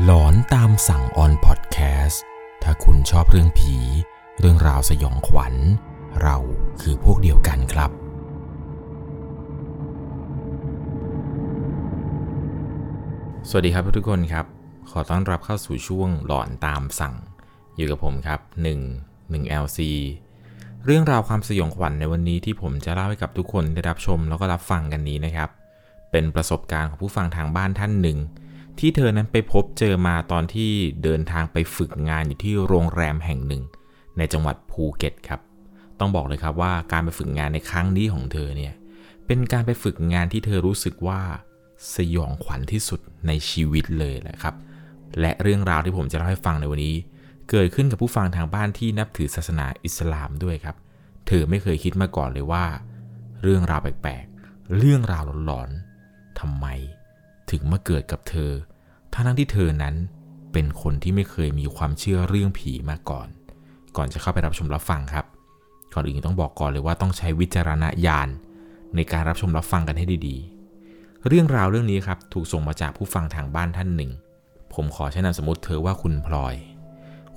หลอนตามสั่งออนพอดแคสต์ถ้าคุณชอบเรื่องผี เรื่องราวสยองขวัญ เราคือพวกเดียวกันครับ สวัสดีครับทุกคนครับ ขอต้อนรับเข้าสู่ช่วงหลอนตามสั่ง อยู่กับผมครับ 1 1 LC เรื่องราวความสยองขวัญในวันนี้ที่ผมจะเล่าให้กับทุกคนได้รับชมแล้วก็รับฟังกันนี้นะครับ เป็นประสบการณ์ของผู้ฟังทางบ้านท่านหนึ่ง ที่เธอนั้นไปพบเจอมาตอนที่เดินทางไปฝึกงานอยู่ที่โรงแรมแห่งหนึ่ง ในจังหวัดภูเก็ตครับ ต้องบอกเลยครับว่าการไปฝึกงานในครั้งนี้ของเธอเนี่ยเป็นการไปฝึกงานที่เธอรู้สึกว่าสยองขวัญที่สุดในชีวิตเลยแหละครับ และเรื่องราวที่ผมจะเล่าให้ฟังในวันนี้ เกิดขึ้นกับผู้ฟังทางบ้านที่นับถือศาสนาอิสลามด้วยครับ เธอไม่เคยคิดมาก่อนเลยว่า เรื่องราวแปลกๆ เรื่องราวหลอนๆทำไม ถึงมาเกิดกับเธอ ทั้งที่เธอนั้นเป็นคนที่ไม่เคยมีความเชื่อเรื่องผีมาก่อน ก่อนจะเข้าไปรับชมรับฟังครับ ก่อนอื่นต้องบอกก่อนเลยว่าต้องใช้วิจารณญาณในการรับชมรับฟังกันให้ดีๆ เรื่องราวเรื่องนี้ครับถูกส่งมาจากผู้ฟังทางบ้านท่านหนึ่ง ผมขอใช้นามสมมติเธอว่าคุณพลอย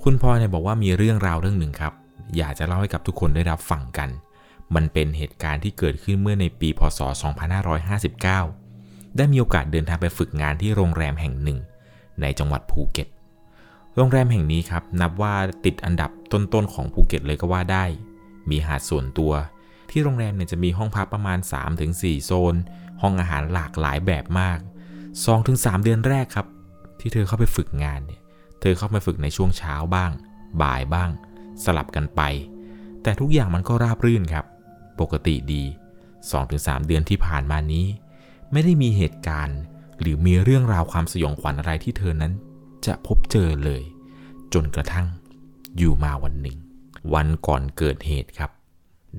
คุณพลอยเนี่ยบอกว่ามีเรื่องราวเรื่องหนึ่งครับ อยากจะเล่าให้กับทุกคนได้รับฟังกัน มันเป็นเหตุการณ์ที่เกิดขึ้นเมื่อในปี พศ 2559 ได้มีโอกาสเดินทางไปฝึกงานที่โรงแรมแห่งหนึ่ง ในจังหวัดภูเก็ต โรงแรมแห่งนี้ครับนับว่าติดอันดับต้นๆของภูเก็ตเลยก็ว่าได้ มีหาดส่วนตัว ที่โรงแรมเนี่ยจะมีห้องพักประมาณ 3-4 โซน ห้องอาหารหลากหลายแบบมาก 2-3 เดือนแรกครับ ที่เธอเข้าไปฝึกงานเนี่ย เธอเข้ามาฝึกในช่วงเช้าบ้าง บ่ายบ้าง สลับกันไป แต่ทุกอย่างมันก็ราบรื่นครับ ปกติดี 2-3 เดือนที่ผ่านมานี้ ไม่ได้มีเหตุการณ์ หรือมีเรื่องราวความสยองขวัญอะไรที่เธอนั้น จะพบเจอเลย จนกระทั่งอยู่มาวันหนึ่ง วันก่อนเกิดเหตุครับ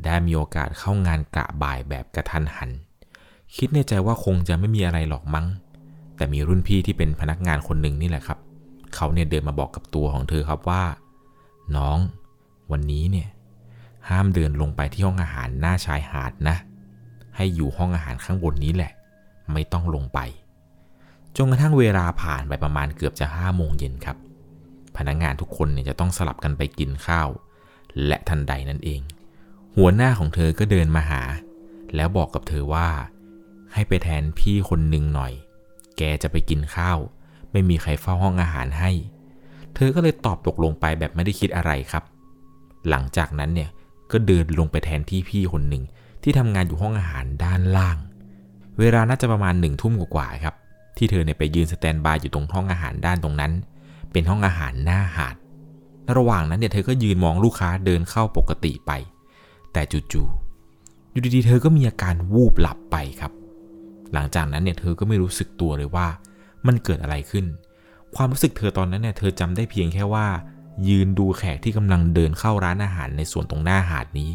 ได้มีโอกาสเข้างานกะบ่ายแบบกระทันหัน คิดในใจว่าคงจะไม่มีอะไรหรอกมั้ง แต่มีรุ่นพี่ที่เป็นพนักงานคนหนึ่งนี่แหละครับ เขาเนี่ยเดินมาบอกกับตัวของเธอครับว่า น้อง วันนี้เนี่ยห้ามเดินลงไปที่ห้องอาหารหน้าชายหาดนะ ให้อยู่ห้องอาหารข้างบนนี้แหละ ไม่ต้องลงไป จนกระทั่งเวลาผ่านไปประมาณเกือบจะห้าโมงเย็นครับ พนักงานทุกคนเนี่ยจะต้องสลับกันไปกินข้าว และทันใดนั่นเอง หัวหน้าของเธอก็เดินมาหา แล้วบอกกับเธอว่า ให้ไปแทนพี่คนหนึ่งหน่อย แกจะไปกินข้าว ไม่มีใครเฝ้าห้องอาหารให้ เธอก็เลยตอบตกลงไปแบบไม่ได้คิดอะไรครับ หลังจากนั้นเนี่ยก็เดินลงไปแทนที่พี่คนหนึ่งที่ทำงานอยู่ห้องอาหารด้านล่าง เวลาน่าจะประมาณหนึ่งทุ่มกว่าๆครับ ที่เธอเนี่ยไปยืนสแตนบายอยู่ตรงห้องอาหารด้านตรงนั้น เป็นห้องอาหารหน้าหาด ระหว่างนั้นเนี่ยเธอก็ยืนมองลูกค้าเดินเข้าปกติไป แต่จู่ๆ อยู่ดีๆ เธอก็มีอาการวูบหลับไปครับ หลังจากนั้นเนี่ยเธอก็ไม่รู้สึกตัวเลยว่ามันเกิดอะไรขึ้น ความรู้สึกเธอตอนนั้นเนี่ยเธอจำได้เพียงแค่ว่า ยืนดูแขกที่กำลังเดินเข้าร้านอาหารในส่วนตรงหน้าหาดนี้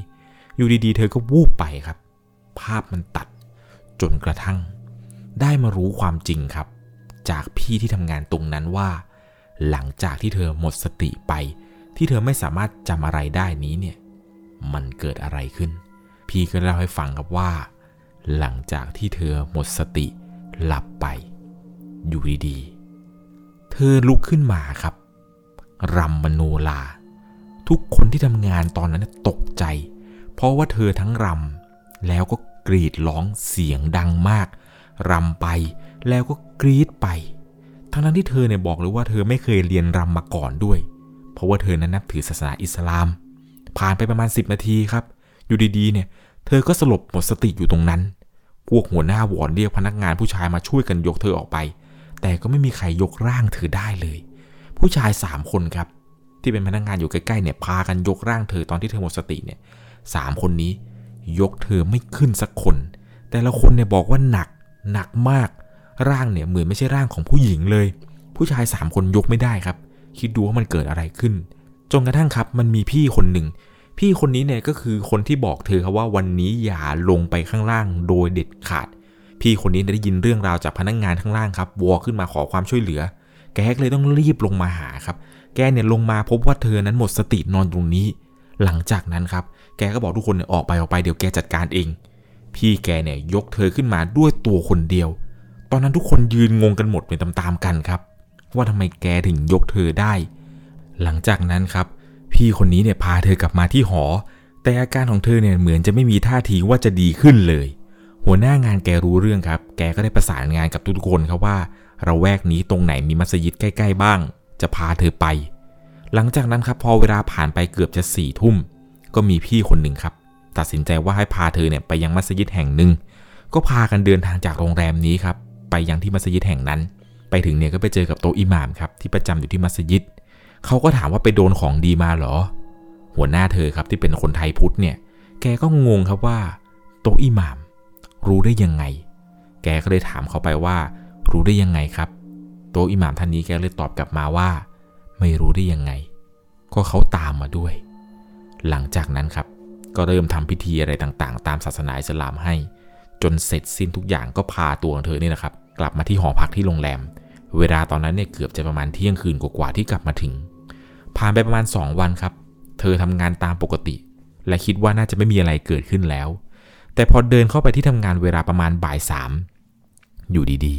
อยู่ดีๆ เธอก็วูบไปครับ ภาพมันตัด จนกระทั่ง ได้มารู้ความจริงครับ จากพี่ที่ทำงานตรงนั้นว่า หลังจากที่เธอหมดสติไป ที่เธอไม่สามารถจำอะไรได้นี้เนี่ย มันเกิดอะไรขึ้น พี่ก็เล่าให้ฟังครับว่า หลังจากที่เธอหมดสติหลับไป อยู่ดีๆ เธอลุกขึ้นมาครับรำมโนลา ทุกคนที่ทำงานตอนนั้นตกใจ เพราะว่าเธอทั้งรำแล้วก็ กรีดร้องเสียงดังมากรำไปแล้วก็กรีดไป ทั้งนั้นที่เธอเนี่ยบอกเลยว่าเธอไม่เคยเรียนรำมาก่อนด้วย เพราะว่าเธอนั้นนับถือศาสนาอิสลาม ผ่านไปประมาณ 10 นาทีครับ อยู่ดีๆเนี่ย เธอก็สลบหมดสติอยู่ตรงนั้น พวกหัวหน้าวอนเรียกพนักงานผู้ชายมาช่วยกันยกเธอออกไป แต่ก็ไม่มีใครยกร่างเธอได้เลย ผู้ชายสามคนครับ ที่เป็นพนักงานอยู่ใกล้ๆเนี่ยพากันยกร่างเธอตอนที่เธอหมดสติเนี่ยสามคนนี้ ยกเธอไม่ขึ้นสักคน แต่ละคนเนี่ยบอกว่าหนักหนักมาก ร่างเนี่ยเหมือนไม่ใช่ร่างของผู้หญิงเลย ผู้ชายสามคนยกไม่ได้ครับ คิดดูว่ามันเกิดอะไรขึ้น จนกระทั่งครับมันมีพี่คนหนึ่ง พี่คนนี้เนี่ยก็คือคนที่บอกเธอครับว่าวันนี้อย่าลงไปข้างล่างโดยเด็ดขาด พี่คนนี้ได้ยินเรื่องราวจากพนักงงานข้างล่างครับวอขึ้นมาขอความช่วยเหลือ แกเลยต้องรีบลงมาหาครับ แกเนี่ยลงมาพบว่าเธอนั้นหมดสตินอนตรงนี้ หลังจากนั้นครับ แกก็บอกทุกคนเนี่ยออกไปออกไปเดี๋ยวแกจัดการเอง พี่แกเนี่ยยกเธอขึ้นมาด้วยตัวคนเดียว ตอนนั้นทุกคนยืนงงกันหมดเป็นตามๆกันครับ ว่าทำไมแกถึงยกเธอได้ หลังจากนั้นครับ พี่คนนี้เนี่ยพาเธอกลับมาที่หอ แต่อาการของเธอเนี่ยเหมือนจะไม่มีท่าทีว่าจะดีขึ้นเลย หัวหน้างานแกรู้เรื่องครับ แกก็ได้ประสานงานกับทุกคนครับว่าเราแวกนี้ตรงไหนมีมัสยิดใกล้ ๆ บ้าง จะพาเธอไป หลังจากนั้นครับพอเวลาผ่านไปเกือบจะสี่ทุ่ม ก็มีพี่คนหนึ่งครับ ตัดสินใจว่าให้พาเธอเนี่ยไปยังมัสยิดแห่งหนึ่ง ก็พากันเดินทางจากโรงแรมนี้ครับ ไปยังที่มัสยิดแห่งนั้น ไปถึงเนี่ยก็ไปเจอกับโตอิหม่ามครับที่ประจำอยู่ที่มัสยิด เขาก็ถามว่าไปโดนของดีมาเหรอ หัวหน้าเธอครับที่เป็นคนไทยพุทธเนี่ย แกก็งงครับว่า โตอิหม่าม รู้ได้ยังไง แกก็เลยถามเขาไปว่า รู้ได้ยังไงครับ โตอิหม่ามท่านนี้แกเลยตอบกลับมาว่า ไม่รู้ได้ยังไง ก็เขาตามมาด้วย หลังจากนั้นครับ ก็เริ่มทำพิธีอะไรต่างๆ ตามศาสนาอิสลามให้ จนเสร็จสิ้นทุกอย่างก็พาตัวของเธอเนี่ยนะครับ กลับมาที่หอพักที่โรงแรม เวลาตอนนั้นเนี่ยเกือบจะประมาณเที่ยงคืนกว่าๆที่กลับมาถึง ผ่านไปประมาณ 2 วันครับ เธอทำงานตามปกติ และคิดว่าน่าจะไม่มีอะไรเกิดขึ้นแล้ว แต่พอเดินเข้าไปที่ทำงานเวลาประมาณบ่ายสามอยู่ดี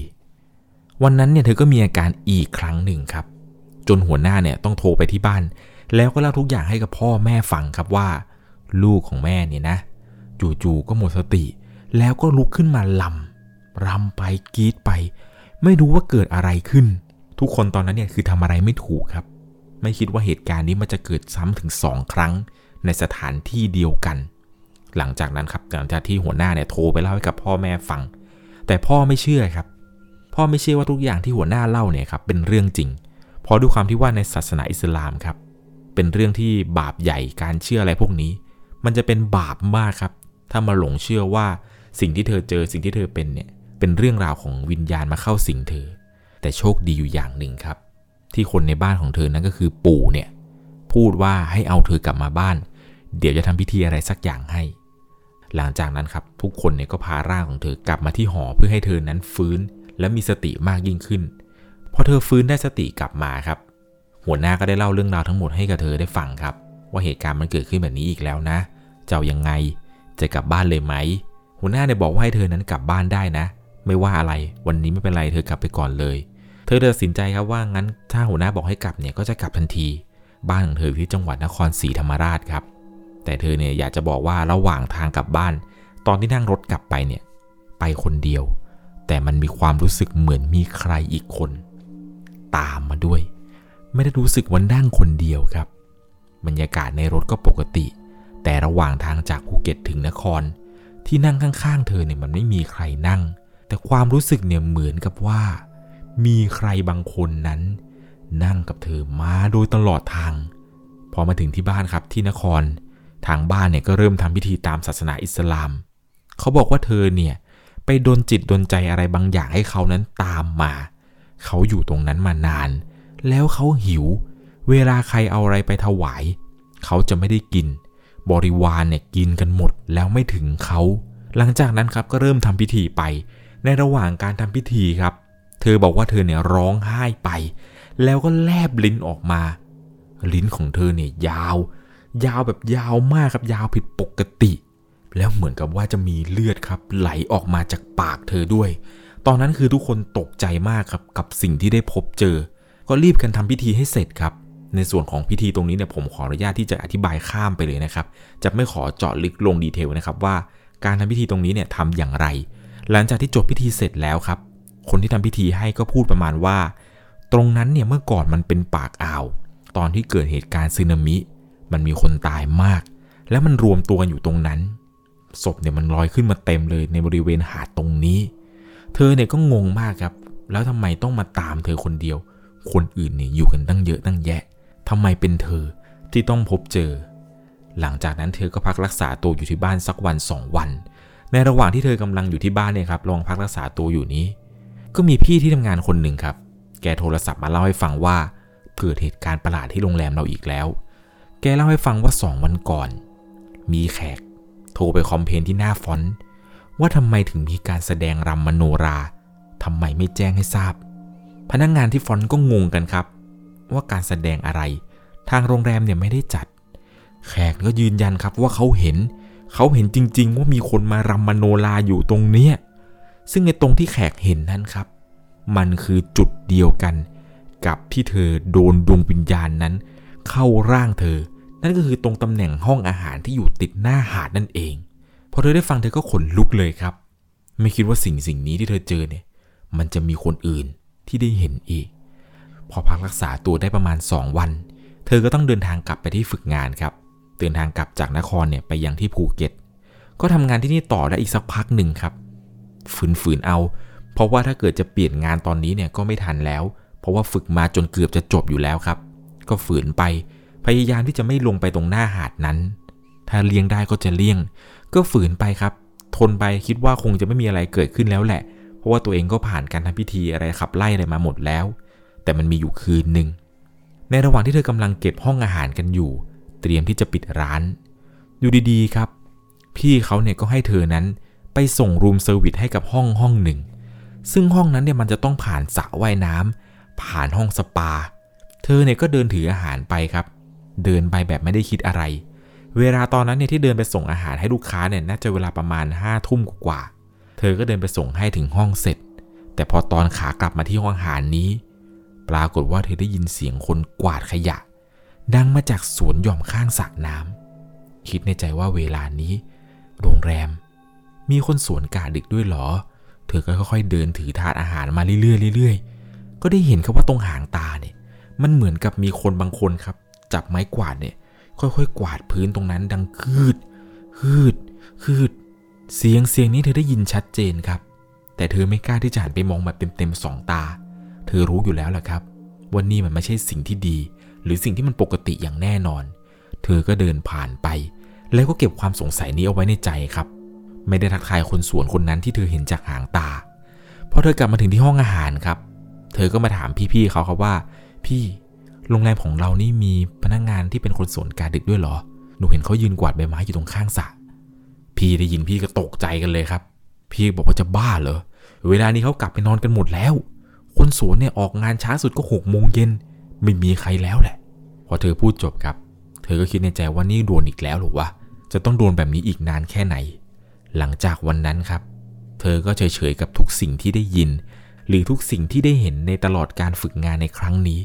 ๆ วันนั้นเนี่ยเธอก็มีอาการอีกครั้งหนึ่งครับ จนหัวหน้าเนี่ยต้องโทรไปที่บ้าน แล้วก็เล่าทุกอย่างให้กับพ่อแม่ฟังครับว่า ลูกของแม่เนี่ยนะจู่ๆก็หมดสติ แล้วก็ลุกขึ้นมาลำรำไปกรีดไป ไม่รู้ว่าเกิดอะไรขึ้น ทุกคนตอนนั้นเนี่ยคือทำอะไรไม่ถูกครับ ไม่คิดว่าเหตุการณ์นี้มันจะเกิดซ้ำถึงสองครั้ง ในสถานที่เดียวกัน หลังจากนั้นครับหลังจากที่หัวหน้าเนี่ยโทรไปเล่าให้กับพ่อแม่ฟัง แต่พ่อไม่เชื่อครับ พ่อไม่เชื่อว่าทุกอย่างที่หัวหน้าเล่าเนี่ยครับเป็นเรื่องจริง เพราะด้วยความที่ว่าในศาสนาอิสลามครับ เป็นเรื่องที่บาปใหญ่การเชื่ออะไรพวกนี้ มันจะเป็นบาปมากครับ ถ้ามาหลงเชื่อว่าสิ่งที่เธอเจอสิ่งที่เธอเป็นเนี่ยเป็นเรื่องราวของวิญญาณมาเข้าสิงเธอ แต่โชคดีอยู่อย่างหนึ่งครับ ที่คนในบ้านของเธอนั่นก็คือปู่เนี่ยพูดว่าให้เอาเธอกลับมาบ้าน เดี๋ยวจะทำพิธีอะไรสักอย่างให้ หลังจากนั้นครับทุกคนเนี่ยก็พาร่างของเธอกลับมาที่หอเพื่อให้เธอนั้นฟื้น และมีสติมากยิ่งขึ้นพอเธอฟื้นได้สติกลับมาครับ หัวหน้าก็ได้เล่าเรื่องราวทั้งหมดให้กับเธอได้ฟังครับ ว่าเหตุการณ์มันเกิดขึ้นแบบนี้อีกแล้วนะจะเอายังไงจะกลับบ้านเลยไหม หัวหน้าเนี่ยบอกว่าให้เธอนั้นกลับบ้านได้นะ ไม่ว่าอะไร วันนี้ไม่เป็นไรเธอกลับไปก่อนเลย เธอตัดสินใจครับว่างั้นถ้าหัวหน้าบอกให้กลับเนี่ยก็จะกลับทันที บ้านของเธอที่จังหวัดนครศรีธรรมราชครับ แต่เธอเนี่ยอยากจะบอกว่าระหว่างทางกลับบ้าน ตอนที่นั่งรถกลับไปเนี่ยไปคนเดียว แต่มันมีความรู้สึกเหมือนมีใครอีกคน ตามมาด้วย ไม่ได้รู้สึกว่านั่งคนเดียวครับ บรรยากาศในรถก็ปกติ แต่ระหว่างทางจากภูเก็ตถึงนคร ที่นั่งข้างๆ เธอเนี่ยมันไม่มีใครนั่ง แต่ความรู้สึกเนี่ยเหมือนกับว่า มีใครบางคนนั้น นั่งกับเธอมาโดยตลอดทาง พอมาถึงที่บ้านครับที่นคร ทางบ้านเนี่ยก็เริ่มทำพิธีตามศาสนาอิสลาม เขาบอกว่าเธอเนี่ยไปดนจิตดนใจอะไรบางอย่างให้เขานั้นตามมา เขาอยู่ตรงนั้นมานาน แล้วเขาหิว เวลาใครเอาอะไรไปถวาย เขาจะไม่ได้กิน บริวารเนี่ยกินกันหมดแล้วไม่ถึงเขา หลังจากนั้นครับก็เริ่มทำพิธีไป ในระหว่างการทำพิธีครับ เธอบอกว่าเธอเนี่ยร้องไห้ไป แล้วก็แลบลิ้นออกมา ลิ้นของเธอเนี่ยยาว ยาวแบบยาวมากครับยาวผิดปกติ แล้วเหมือนกับว่าจะมีเลือดครับ ไหลออกมาจากปากเธอด้วย ตอนนั้นคือทุกคนตกใจมากครับกับสิ่งที่ได้พบเจอ ก็รีบกันทำพิธีให้เสร็จครับ ในส่วนของพิธีตรงนี้เนี่ยผมขออนุญาตที่จะอธิบายข้ามไปเลยนะครับ จะไม่ขอเจาะลึกลงดีเทลนะครับว่าการทำพิธีตรงนี้เนี่ยทำอย่างไร หลังจากที่จบพิธีเสร็จแล้วครับ คนที่ทำพิธีให้ก็พูดประมาณว่า ตรงนั้นเนี่ยเมื่อก่อนมันเป็นปากอ่าว ตอนที่เกิดเหตุการณ์สึนามิ มันมีคนตายมาก แล้วมันรวมตัวกันอยู่ตรงนั้น ศพเนี่ยมันลอยขึ้นมาเต็มเลยในบริเวณหาดตรงนี้ เธอเนี่ยก็งงมากครับ แล้วทำไมต้องมาตามเธอคนเดียว คนอื่นเนี่ยอยู่กันตั้งเยอะตั้งแยะทำไมเป็นเธอที่ต้องพบเจอ หลังจากนั้นเธอก็พักรักษาตัวอยู่ที่บ้านสักวันสองวัน ในระหว่างที่เธอกำลังอยู่ที่บ้านเนี่ยครับลองพักรักษาตัวอยู่นี้ ก็มีพี่ที่ทำงานคนหนึ่งครับ แกโทรศัพท์มาเล่าให้ฟังว่าเกิดเหตุการณ์ประหลาดที่โรงแรมเราอีกแล้ว แกเล่าให้ฟังว่าสองวันก่อน มีแขก โทรไป complain ที่หน้า front ว่าทำไมถึงมีการแสดงรำมโนราทำไมไม่แจ้งให้ทราบ พนักงานที่ front ก็งงกันครับ ว่าการแสดงอะไร ทางโรงแรมเนี่ยไม่ได้จัด แขกก็ยืนยันครับว่าเขาเห็น เขาเห็นจริง ๆ ว่ามีคนมารำมโนราอยู่ตรงเนี้ยซึ่งในตรงที่แขกเห็นนั้นครับ มันคือจุดเดียวกัน กับที่เธอโดนดวงวิญญาณนั้น เข้าร่างเธอ นั่นก็คือตรงตำแหน่งห้องอาหารที่อยู่ติดหน้าหาดนั่นเองพอเธอได้ฟังเธอก็ขนลุกเลยครับ ไม่คิดว่าสิ่งสิ่งนี้ที่เธอเจอเนี่ย มันจะมีคนอื่น ที่ได้เห็นอีก พอพักรักษาตัวได้ประมาณ 2 วัน เธอก็ต้องเดินทางกลับไปที่ฝึกงานครับ เดินทางกลับจากนครเนี่ยไปยังที่ภูเก็ต ก็ทำงานที่นี่ต่อได้อีกสักพักหนึ่งครับ ฝืนๆเอา เพราะว่าถ้าเกิดจะเปลี่ยนงานตอนนี้เนี่ยก็ไม่ทันแล้ว เพราะว่าฝึกมาจนเกือบจะจบอยู่แล้วครับ ก็ฝืนไป พยายามที่จะไม่ลงไปตรงหน้าหาดนั้น ถ้าเลี่ยงได้ก็จะเลี่ยง ก็ฝืนไปครับ ทนไปคิดว่าคงจะไม่มีอะไรเกิดขึ้นแล้วแหละ เพราะว่าตัวเองก็ผ่านการทำพิธีอะไรขับไล่อะไรมาหมดแล้ว แต่มันมีอยู่คืนหนึ่ง ในระหว่างที่เธอกำลังเก็บห้องอาหารกันอยู่ เตรียมที่จะปิดร้าน อยู่ดีๆครับ พี่เขาเนี่ยก็ให้เธอนั้นไปส่ง room service ให้กับห้องห้องหนึ่ง ซึ่งห้องนั้นเนี่ยมันจะต้องผ่านสระว่ายน้ำผ่านห้องสปา เธอเนี่ยก็เดินถืออาหารไปครับ เดินไปแบบไม่ได้คิดอะไร เวลาตอนนั้นเนี่ยที่เดินไปส่งอาหารให้ลูกค้าเนี่ยน่าจะเวลาประมาณ5้าทุ่มกว่า เธอก็เดินไปส่งให้ถึงห้องเสร็จ แต่พอตอนขากลับมาที่ห้องอาหารนี้ ปรากฏว่าเธอได้ยินเสียงคนกวาดขยะ ดังมาจากสวนหย่อมข้างสระน้ำคิดในใจว่าเวลานี้ โรงแรม มีคนสวนกาดึกด้วยหรอ เธอก็ค่อยๆเดินถือถาดอาหารมาเรื่อยๆเรื่อยๆ ก็ได้เห็นครับว่าตรงหางตาเนี่ย มันเหมือนกับมีคนบางคนครับ จับไม้กวาดเนี่ย ค่อยๆ กวาดพื้นตรงนั้นดังคืดคืดคืด เสียงเสียงนี้เธอได้ยินชัดเจนครับ แต่เธอไม่กล้าที่จะหันไปมองแบบเต็มๆสองตา เธอรู้อยู่แล้วแหละครับว่านี่มันไม่ใช่สิ่งที่ดี หรือสิ่งที่มันปกติอย่างแน่นอน เธอก็เดินผ่านไป แล้วก็เก็บความสงสัยนี้เอาไว้ในใจครับ ไม่ได้ทักทายคนสวนคนนั้นที่เธอเห็นจากหางตาพอเธอกลับมาถึงที่ห้องอาหารครับ เธอก็มาถามพี่ๆเขาครับว่า พี่โรงแรมของเรานี่มีพนักงงานที่เป็นคนสวนกาดึกด้วยเหรอ หนูเห็นเขายืนกวาดใบไม้อยู่ตรงข้างสระ พี่ได้ยินพี่ก็ตกใจกันเลยครับ พี่บอกว่าจะบ้าเหรอ เวลานี้เขากลับไปนอนกันหมดแล้ว คนสวนเนี่ยออกงานช้าสุดก็หกโมงเย็น ไม่มีใครแล้วแหละ พอเธอพูดจบครับ เธอก็คิดในใจว่านี่โดนอีกแล้วหรือวะ จะต้องโดนแบบนี้อีกนานแค่ไหน หลังจากวันนั้นครับ เธอก็เฉยๆกับทุกสิ่งที่ได้ยิน หรือทุกสิ่งที่ได้เห็นในตลอดการฝึกงานในครั้งนี้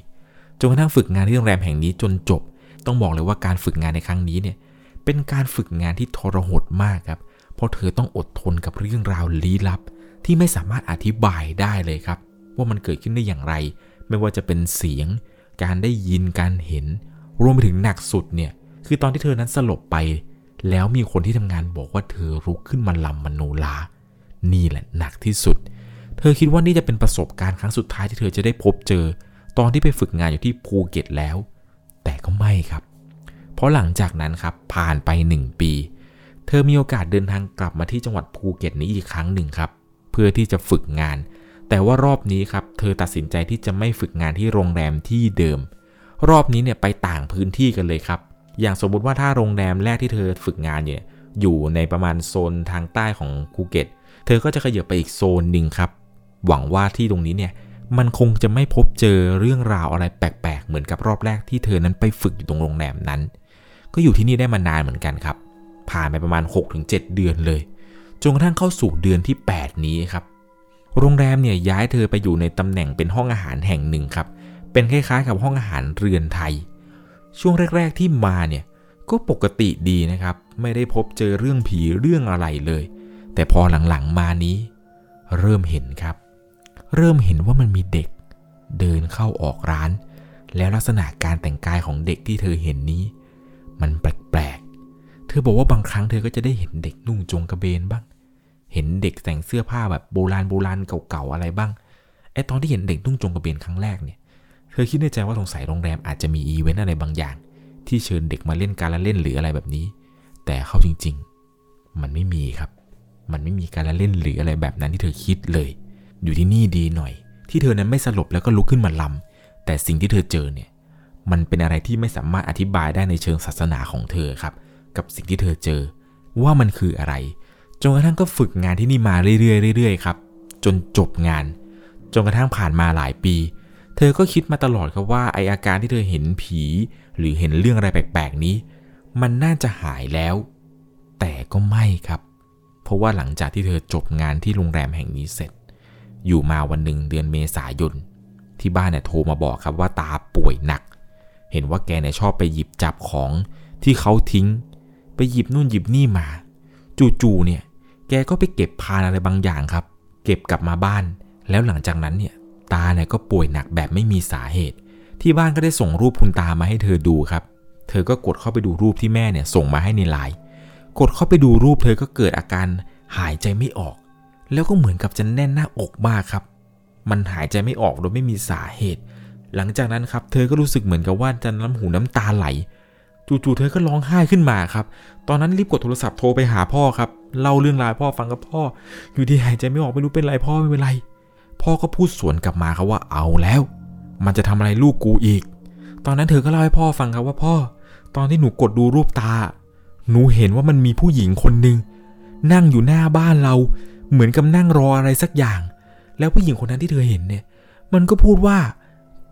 จนกระทั่งฝึกงานที่โรงแรมแห่งนี้จนจบ ต้องบอกเลยว่าการฝึกงานในครั้งนี้เนี่ย เป็นการฝึกงานที่ทรหดมากครับ เพราะเธอต้องอดทนกับเรื่องราวลี้ลับ ที่ไม่สามารถอธิบายได้เลยครับ ว่ามันเกิดขึ้นได้อย่างไร ไม่ว่าจะเป็นเสียง การได้ยินการเห็น รวมไปถึงหนักสุดเนี่ยคือตอนที่เธอนั้นสลบไป แล้วมีคนที่ทำงานบอกว่าเธอลุกขึ้นมาลำมโนลานี่แหละหนักที่สุด เธอคิดว่านี่จะเป็นประสบการณ์ครั้งสุดท้ายที่เธอจะได้พบเจอ ตอนที่ไปฝึกงานอยู่ที่ภูเก็ตแล้ว แต่ก็ไม่ครับ เพราะหลังจากนั้นครับผ่านไป 1 ปี เธอมีโอกาสเดินทางกลับมาที่จังหวัดภูเก็ตนี้อีกครั้งหนึ่งครับ เพื่อที่จะฝึกงาน แต่ว่ารอบนี้ครับเธอตัดสินใจที่จะไม่ฝึกงานที่โรงแรมที่เดิม รอบนี้เนี่ยไปต่างพื้นที่กันเลยครับ อย่างสมมุติว่าถ้าโรงแรมแรกที่เธอฝึกงานเนี่ยอยู่ในประมาณโซนทางใต้ของภูเก็ต เธอก็จะขยับไปอีกโซนหนึ่งครับ หวังว่าที่ตรงนี้เนี่ยมันคงจะไม่พบเจอเรื่องราวอะไรแปลกๆ เหมือนกับรอบแรกที่เธอนั้นไปฝึกอยู่ตรงโรงแรมนั้น ก็อยู่ที่นี่ได้มานานเหมือนกันครับ ผ่านไปประมาณ 6-7 เดือนเลยจนกระทั่งเข้าสู่เดือนที่ 8 นี้ครับ โรงแรมเนี่ยย้ายเธอไปอยู่ในตำแหน่งเป็นห้องอาหารแห่งหนึ่งครับ เป็นคล้ายๆกับห้องอาหารเรือนไทย ช่วงแรก ๆที่มาเนี่ยก็ปกติดีนะครับ ไม่ได้พบเจอเรื่องผีเรื่องอะไรเลย แต่พอหลังๆมานี้ เริ่มเห็นครับ เริ่มเห็นว่ามันมีเด็ก เดินเข้าออกร้าน แล้วลักษณะการแต่งกายของเด็กที่เธอเห็นนี้ มันแปลกๆ เธอบอกว่าบางครั้งเธอก็จะได้เห็นเด็กนุ่งจงกระเบนบ้าง เห็นเด็กแต่งเสื้อผ้าแบบโบราณโบราณเก่าๆอะไรบ้าง ไอตอนที่เห็นเด็กนุ่งจงกระเบนครั้งแรกเนี่ย เธอคิดในใจว่าสงสัยโรงแรมอาจจะมีอีเวนต์อะไรบางอย่าง ที่เชิญเด็กมาเล่นการละเล่นหรืออะไรแบบนี้ แต่เข้าจริงๆ มันไม่มีครับ มันไม่มีการละเล่นหรืออะไรแบบนั้นที่เธอคิดเลย อยู่ที่นี่ดีหน่อย ที่เธอนั้นไม่สลบแล้วก็ลุกขึ้นมาลำแต่สิ่งที่เธอเจอเนี่ย มันเป็นอะไรที่ไม่สามารถอธิบายได้ในเชิงศาสนาของเธอครับ กับสิ่งที่เธอเจอ ว่ามันคืออะไรจนกระทั่งก็ฝึกงานที่นี่มาเรื่อยๆเรื่อยๆครับ จนจบงานจนกระทั่งผ่านมาหลายปี เธอก็คิดมาตลอดครับว่าไออาการที่เธอเห็นผี หรือเห็นเรื่องอะไรแปลกๆนี้ มันน่าจะหายแล้ว แต่ก็ไม่ครับ เพราะว่าหลังจากที่เธอจบงานที่โรงแรมแห่งนี้เสร็จ อยู่มาวันหนึ่งเดือนเมษายนที่บ้านเนี่ยโทรมาบอกครับว่าตาป่วยหนัก เห็นว่าแกเนี่ยชอบไปหยิบจับของที่เขาทิ้ง ไปหยิบนู่นหยิบนี่มา จู่ๆเนี่ย แกก็ไปเก็บพานอะไรบางอย่างครับ เก็บกลับมาบ้าน แล้วหลังจากนั้นเนี่ย ตาเนี่ยก็ป่วยหนักแบบไม่มีสาเหตุ ที่บ้านก็ได้ส่งรูปคุณตามาให้เธอดูครับ เธอก็กดเข้าไปดูรูปที่แม่เนี่ยส่งมาให้ในไลน์กดเข้าไปดูรูปเธอก็เกิดอาการหายใจไม่ออก แล้วก็เหมือนกับจะแน่นหน้าอกมากครับ มันหายใจไม่ออกโดยไม่มีสาเหตุ หลังจากนั้นครับเธอก็รู้สึกเหมือนกับว่าจะน้ำหูน้ำตาไหล จู่ๆเธอก็ร้องไห้ขึ้นมาครับ ตอนนั้นรีบกดโทรศัพท์โทรไปหาพ่อครับเล่าเรื่องราวพ่อฟังกับพ่อ อยู่ดีหายใจไม่ออกไม่รู้เป็นไรพ่อไม่เป็นไร พ่อก็พูดสวนกลับมาครับว่าเอาแล้ว มันจะทำอะไรลูกกูอีก ตอนนั้นเธอก็เล่าให้พ่อฟังครับว่าพ่อ ตอนที่หนูกดดูรูปตา หนูเห็นว่ามันมีผู้หญิงคนหนึ่งนั่งอยู่หน้าบ้านเรา เหมือนกับนั่งรออะไรสักอย่าง แล้วผู้หญิงคนนั้นที่เธอเห็นเนี่ย มันก็พูดว่า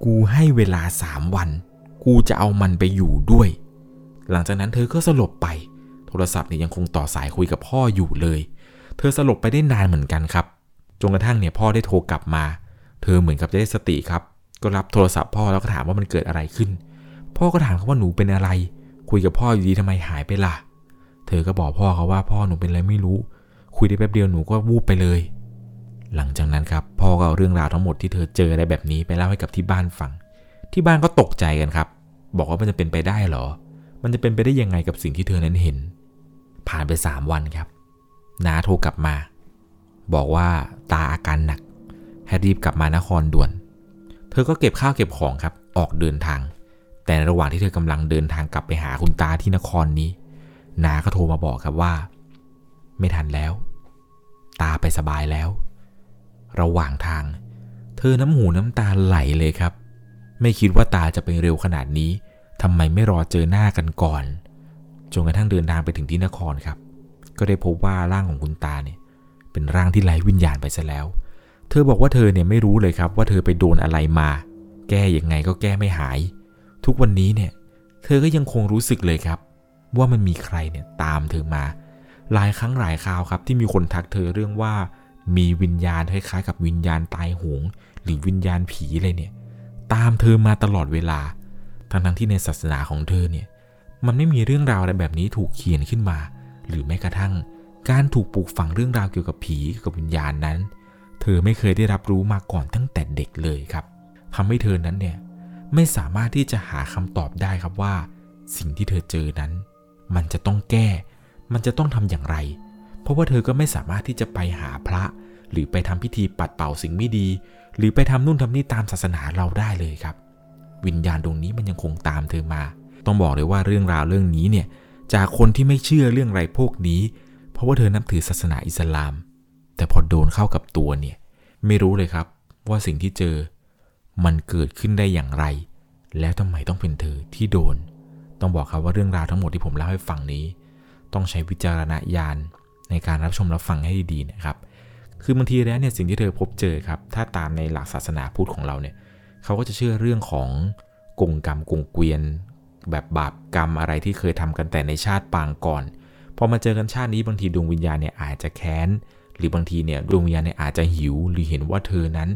กูให้เวลาสามวัน กูจะเอามันไปอยู่ด้วย หลังจากนั้นเธอก็สลบไป โทรศัพท์เนี่ยยังคงต่อสายคุยกับพ่ออยู่เลย เธอสลบไปได้นานเหมือนกันครับ จนกระทั่งเนี่ยพ่อได้โทรกลับมา เธอเหมือนกับจะได้สติครับ ก็รับโทรศัพท์พ่อแล้วก็ถามว่ามันเกิดอะไรขึ้น พ่อก็ถามเขาว่าหนูเป็นอะไร คุยกับพ่ออยู่ดีทำไมหายไปล่ะ เธอก็บอกพ่อเขาว่าพ่อหนูเป็นอะไรไม่รู้ คุยได้แป๊บเดียวหนูก็วูบไปเลย หลังจากนั้นครับพ่อก็เอาเรื่องราวทั้งหมดที่เธอเจออะไรแบบนี้ไปเล่าให้กับที่บ้านฟัง ที่บ้านก็ตกใจกันครับ บอกว่ามันจะเป็นไปได้เหรอ มันจะเป็นไปได้ยังไงกับสิ่งที่เธอนั้นเห็น ผ่านไปสามวันครับน้าโทรกลับมา บอกว่าตาอาการหนัก ให้รีบกลับมานครด่วน เธอก็เก็บข้าวเก็บของครับ ออกเดินทาง แต่ในระหว่างที่เธอกำลังเดินทางกลับไปหาคุณตาที่นครนี้นาก็โทรมาบอกครับว่า ไม่ทันแล้ว ตาไปสบายแล้ว ระหว่างทาง เธอน้ำหูน้ำตาไหลเลยครับ ไม่คิดว่าตาจะไปเร็วขนาดนี้ทำไมไม่รอเจอหน้ากันก่อน จนกระทั่งเดินทางไปถึงที่นครครับ ก็ได้พบว่าร่างของคุณตาเนี่ย เป็นร่างที่ไร้วิญญาณไปซะแล้ว เธอบอกว่าเธอเนี่ยไม่รู้เลยครับ ว่าเธอไปโดนอะไรมา แก้ยังไงก็แก้ไม่หาย ทุกวันนี้เนี่ย เธอก็ยังคงรู้สึกเลยครับ ว่ามันมีใครเนี่ยตามเธอมา หลายครั้งหลายคราวครับที่มีคนทักเธอเรื่องว่า มีวิญญาณคล้ายๆ กับวิญญาณตายโหง หรือวิญญาณผีอะไรเนี่ย ตามเธอมาตลอดเวลา ทั้งๆที่ในศาสนาของเธอเนี่ย มันไม่มีเรื่องราวอะไรแบบนี้ถูกเขียนขึ้นมา หรือแม้กระทั่ง การถูกปลูกฝังเรื่องราวเกี่ยวกับผีกับวิญญาณนั้น เธอไม่เคยได้รับรู้มาก่อนตั้งแต่เด็กเลยครับทำให้เธอนั้นเนี่ยไม่สามารถที่จะหาคำตอบได้ครับว่า สิ่งที่เธอเจอนั้น มันจะต้องแก้ มันจะต้องทำอย่างไร เพราะว่าเธอก็ไม่สามารถที่จะไปหาพระ หรือไปทำพิธีปัดเป่าสิ่งไม่ดี หรือไปทำนู่นทำนี่ตามศาสนาเราได้เลยครับ วิญญาณดวงนี้มันยังคงตามเธอมา ต้องบอกเลยว่าเรื่องราวเรื่องนี้เนี่ยจากคนที่ไม่เชื่อเรื่องไรพวกนี้ เพราะว่าเธอนับถือศาสนาอิสลาม แต่พอโดนเข้ากับตัวเนี่ยไม่รู้เลยครับว่าสิ่งที่เจอ มันเกิดขึ้นได้อย่างไร แล้วทำไมต้องเป็นเธอที่โดน ต้องบอกครับว่าเรื่องราวทั้งหมดที่ผมเล่าให้ฟังนี้ ต้องใช้วิจารณญาณ ในการรับชมรับฟังให้ดีๆนะครับ คือบางทีแล้วเนี่ยสิ่งที่เธอพบเจอครับ ถ้าตามในหลักศาสนาพุทธของเราเนี่ยเขาก็จะเชื่อเรื่องของกงกรรมกงเกวียน แบบบาปกรรมอะไรที่เคยทำกันแต่ในชาติปางก่อน พอมาเจอกันชาตินี้บางทีดวงวิญญาณเนี่ยอาจจะแค้น หรือบางทีเนี่ยดวงวิญญาณเนี่ยอาจจะหิว หรือเห็นว่าเธอนั้น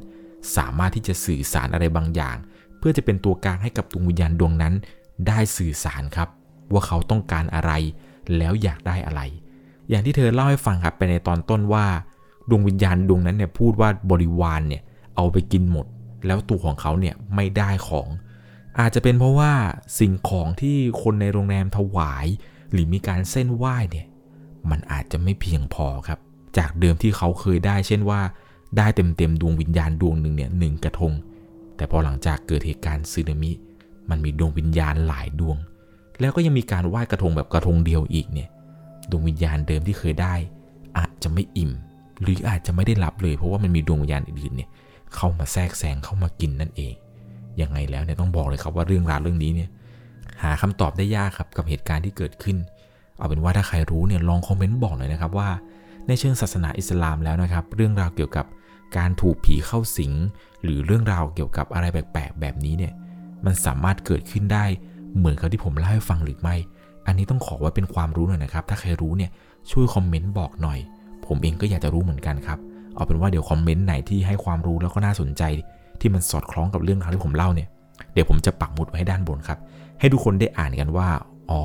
สามารถที่จะสื่อสารอะไรบางอย่าง เพื่อจะเป็นตัวกลางให้กับดวงวิญญาณดวงนั้น ได้สื่อสารครับ ว่าเขาต้องการอะไร แล้วอยากได้อะไร อย่างที่เธอเล่าให้ฟังครับไปในตอนต้นว่า ดวงวิญญาณดวงนั้นเนี่ยพูดว่าบริวารเนี่ยเอาไปกินหมด แล้วตัวของเขาเนี่ยไม่ได้ของ อาจจะเป็นเพราะว่าสิ่งของที่คนในโรงแรมถวาย หรือมีการเส้นไหว้เนี่ยมันอาจจะไม่เพียงพอครับ จากเดิมที่เขาเคยได้ เช่นว่าได้เต็มๆดวงวิญญาณดวงหนึ่งเนี่ยหนึ่งกระทง แต่พอหลังจากเกิดเหตุการณ์สึนามิ มันมีดวงวิญญาณหลายดวง แล้วก็ยังมีการไหว้กระทงแบบกระทงเดียวอีกเนี่ย ดวงวิญญาณเดิมที่เคยได้ อาจจะไม่อิ่ม หรืออาจจะไม่ได้รับเลย เพราะว่ามันมีดวงวิญญาณอื่นเนี่ยเข้ามาแทรกแซงเข้ามากินนั่นเองยังไงแล้วเนี่ยต้องบอกเลยครับว่าเรื่องราวเรื่องนี้เนี่ยหาคำตอบได้ยากครับกับเหตุการณ์ที่เกิดขึ้น เอาเป็นว่าถ้าใครรู้เนี่ยลองคอมเมนต์บอกหน่อยนะครับว่า ในเชิงศาสนาอิสลามแล้วนะครับ เรื่องราวเกี่ยวกับการถูกผีเข้าสิง หรือเรื่องราวเกี่ยวกับอะไรแปลกๆแบบนี้เนี่ยมันสามารถเกิดขึ้นได้เหมือนกับที่ผมเล่าให้ฟังหรือไม่ อันนี้ต้องขอไว้เป็นความรู้หน่อยนะครับ ถ้าใครรู้เนี่ยช่วยคอมเมนต์บอกหน่อย ผมเองก็อยากจะรู้เหมือนกันครับ เอาเป็นว่าเดี๋ยวคอมเมนต์ไหนที่ให้ความรู้แล้วก็น่าสนใจ ที่มันสอดคล้องกับเรื่องราวที่ผมเล่าเนี่ย เดี๋ยวผมจะปักหมุดไว้ให้ด้านบนครับ ให้ทุกคนได้อ่านกันว่า อ๋อ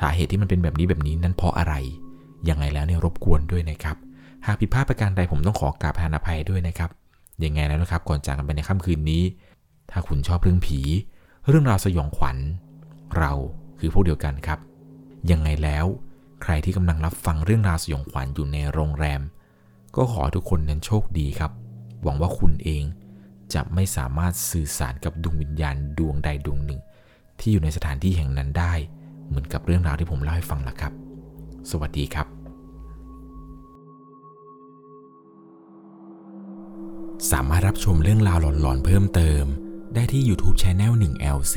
สาเหตุที่มันเป็นแบบนี้แบบนี้นั้นเพราะอะไร ยังไงแล้วเนี่ยรบกวนด้วยนะครับ หากผิดพลาดประการใดผมต้องขอกราบพานอภัยด้วยนะครับ ยังไงแล้วนะครับ ก่อนจากกันไปในค่ำคืนนี้ ถ้าคุณชอบเรื่องผี เรื่องราวสยองขวัญ เรา คือพวกเดียวกันครับ ยังไงแล้ว ใครที่กำลังรับฟังเรื่องราวสยองขวัญอยู่ในโรงแรม ก็ขอทุกคนนั้นโชคดีครับ หวังว่าคุณเองจะไม่สามารถสื่อสารกับดวงวิญญาณดวงใดดวงหนึ่ง ที่อยู่ในสถานที่แห่งนั้นได้ เหมือนกับเรื่องราวที่ผมเล่าให้ฟังละครับ สวัสดีครับสามารถรับชมเรื่องราวหลอนๆเพิ่มเติม ได้ที่ YouTube Channel 1 LC